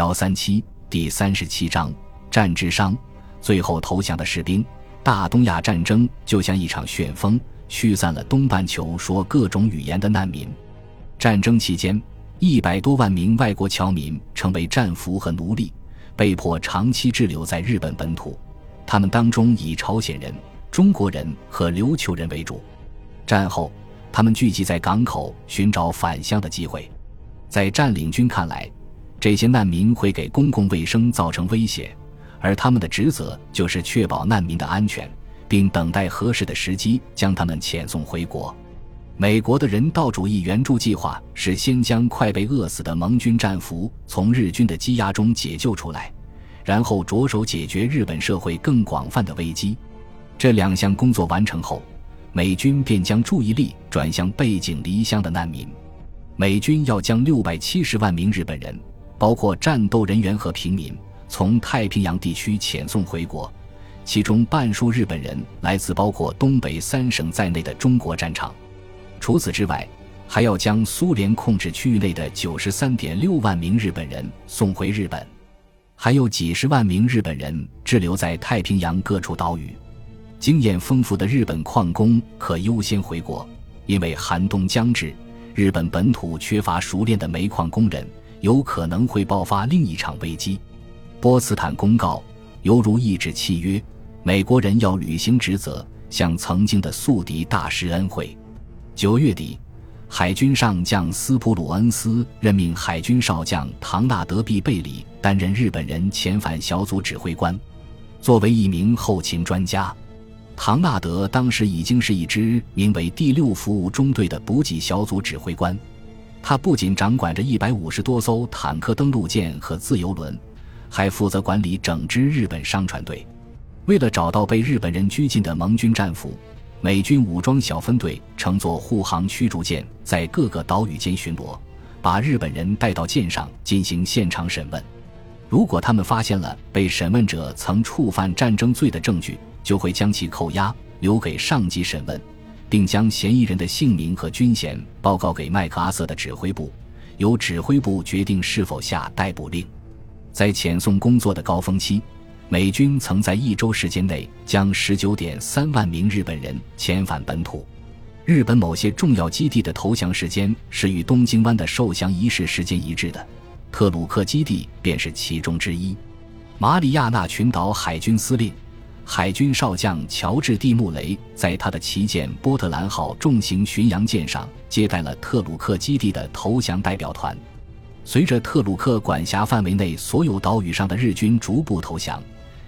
幺三七第三十七章战之殇。最后投降的士兵。大东亚战争就像一场旋风，驱散了东半球说各种语言的难民。战争期间，一百多万名外国侨民成为战俘和奴隶，被迫长期滞留在日本本土。他们当中以朝鲜人、中国人和琉球人为主。战后，他们聚集在港口，寻找返乡的机会。在占领军看来，这些难民会给公共卫生造成威胁。而他们的职责就是确保难民的安全，并等待合适的时机将他们遣送回国。美国的人道主义援助计划是先将快被饿死的盟军战俘从日军的羁押中解救出来，然后着手解决日本社会更广泛的危机。这两项工作完成后，美军便将注意力转向背井离乡的难民。美军要将六百七十万名日本人，包括战斗人员和平民。从太平洋地区遣送回国，其中半数日本人来自包括东北三省在内的中国战场。除此之外，还要将苏联控制区域内的九十三点六万名日本人送回日本，还有几十万名日本人滞留在太平洋各处岛屿。经验丰富的日本矿工可优先回国，因为寒冬将至，日本本土缺乏熟练的煤矿工人，有可能会爆发另一场危机。波茨坦公告犹如一纸契约，美国人要履行职责，向曾经的宿敌大施恩惠。九月底，海军上将斯普鲁恩斯任命海军少将唐纳德·毕贝里担任日本人遣返小组指挥官。作为一名后勤专家，唐纳德当时已经是一支名为第六服务中队的补给小组指挥官。他不仅掌管着一百五十多艘坦克登陆舰和自由轮。还负责管理整支日本商船队。为了找到被日本人拘禁的盟军战俘，美军武装小分队乘坐护航驱逐舰在各个岛屿间巡逻，把日本人带到舰上进行现场审问。如果他们发现了被审问者曾触犯战争罪的证据，就会将其扣押，留给上级审问，并将嫌疑人的姓名和军衔报告给麦克阿瑟的指挥部，由指挥部决定是否下逮捕令。在遣送工作的高峰期，美军曾在一周时间内将十九点三万名日本人遣返本土。日本某些重要基地的投降时间是与东京湾的受降仪式时间一致的，特鲁克基地便是其中之一。马里亚纳群岛海军司令、海军少将乔治·蒂穆雷在他的旗舰波特兰号重型巡洋舰上接待了特鲁克基地的投降代表团。随着特鲁克管辖范围内所有岛屿上的日军逐步投降，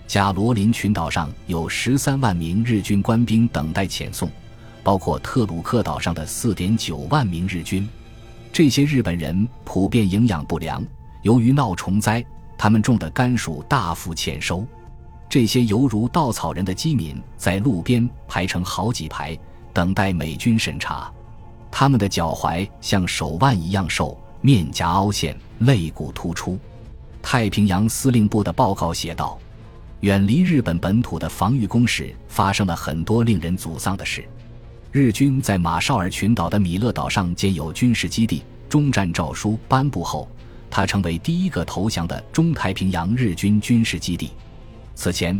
加罗林群岛上有十三万名日军官兵等待遣送，包括特鲁克岛上的四点九万名日军。这些日本人普遍营养不良，由于闹虫灾，他们种的甘薯大幅欠收。这些犹如稻草人的饥民在路边排成好几排，等待美军审查。他们的脚踝像手腕一样瘦。面颊凹陷，肋骨突出。太平洋司令部的报告写道：“远离日本本土的防御工事发生了很多令人沮丧的事。日军在马绍尔群岛的米勒岛上建有军事基地。中战诏书颁布后，它成为第一个投降的中太平洋日军军事基地。此前，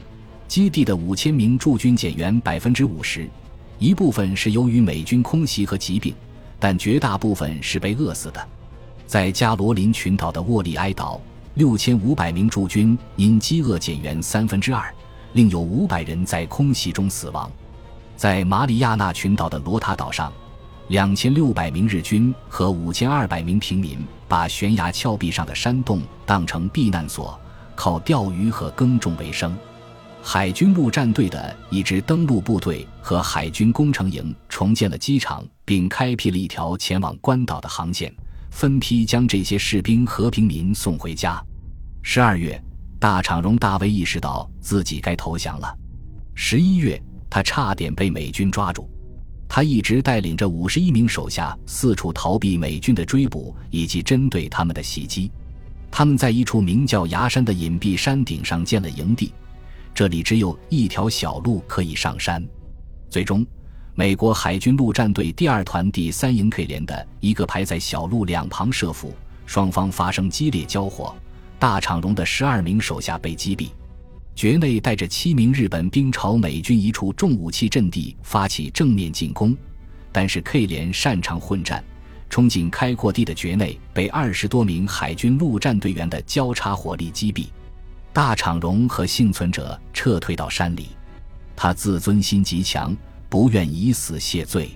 基地的五千名驻军减员百分之五十，一部分是由于美军空袭和疾病，但绝大部分是被饿死的。”在加罗林群岛的沃利埃岛，六千五百名驻军因饥饿减员三分之二，另有五百人在空袭中死亡。在马里亚纳群岛的罗塔岛上，两千六百名日军和五千二百名平民把悬崖峭壁上的山洞当成避难所，靠钓鱼和耕种为生。海军陆战队的一支登陆部队和海军工程营重建了机场，并开辟了一条前往关岛的航线。分批将这些士兵和平民送回家。十二月，大场荣大卫意识到自己该投降了。十一月，他差点被美军抓住。他一直带领着五十一名手下四处逃避美军的追捕以及针对他们的袭击。他们在一处名叫崖山的隐蔽山顶上建了营地，这里只有一条小路可以上山。最终。美国海军陆战队第二团第三营 K 连的一个排在小路两旁设伏，双方发生激烈交火，大场荣的十二名手下被击毙。觉内带着七名日本兵朝美军一处重武器阵地发起正面进攻，但是 K 连擅长混战，冲进开阔地的觉内被二十多名海军陆战队员的交叉火力击毙。大场荣和幸存者撤退到山里，他自尊心极强，不愿以死谢罪，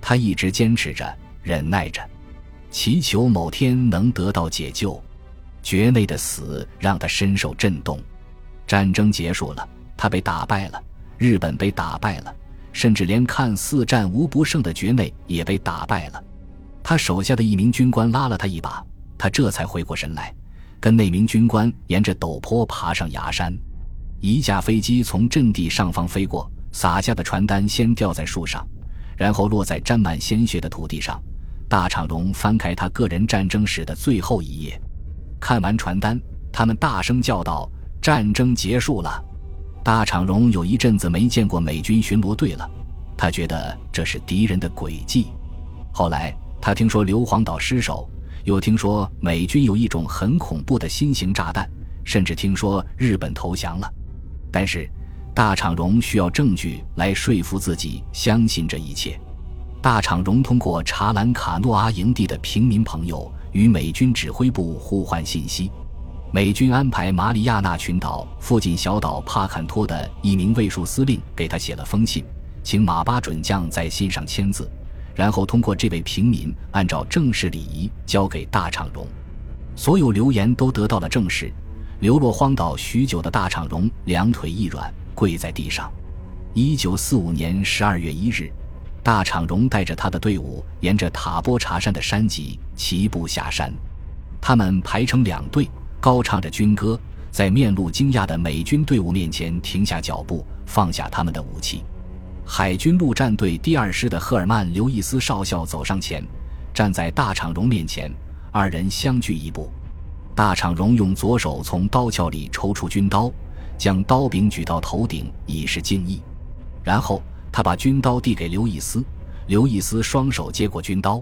他一直坚持着，忍耐着，祈求某天能得到解救。觉内的死让他深受震动。战争结束了，他被打败了，日本被打败了，甚至连看似战无不胜的觉内也被打败了。他手下的一名军官拉了他一把，他这才回过神来，跟那名军官沿着陡坡爬上崖山。一架飞机从阵地上方飞过，撒下的传单先掉在树上，然后落在沾满鲜血的土地上。大场荣翻开他个人战争史的最后一页，看完传单，他们大声叫道。战争结束了，大场荣有一阵子没见过美军巡逻队了，他觉得这是敌人的诡计。后来他听说硫磺岛失守，又听说美军有一种很恐怖的新型炸弹，甚至听说日本投降了。但是大场荣需要证据来说服自己相信这一切。大场荣通过查兰卡诺阿营地的平民朋友与美军指挥部互换信息。美军安排马里亚纳群岛附近小岛帕坎托的一名卫戍司令给他写了封信，请马巴准将在信上签字，然后通过这位平民按照正式礼仪交给大场荣。所有留言都得到了证实。流落荒岛许久的大场荣两腿一软，跪在地上。一九四五年十二月一日，大场荣带着他的队伍沿着塔波查山的山脊齐步下山，他们排成两队。高唱着军歌，在面露惊讶的美军队伍面前停下脚步，放下他们的武器。海军陆战队第二师的赫尔曼·刘易斯少校走上前，站在大场荣面前，二人相距一步。大场荣用左手从刀鞘里抽出军刀，将刀柄举到头顶以示敬意。然后他把军刀递给刘易斯，刘易斯双手接过军刀。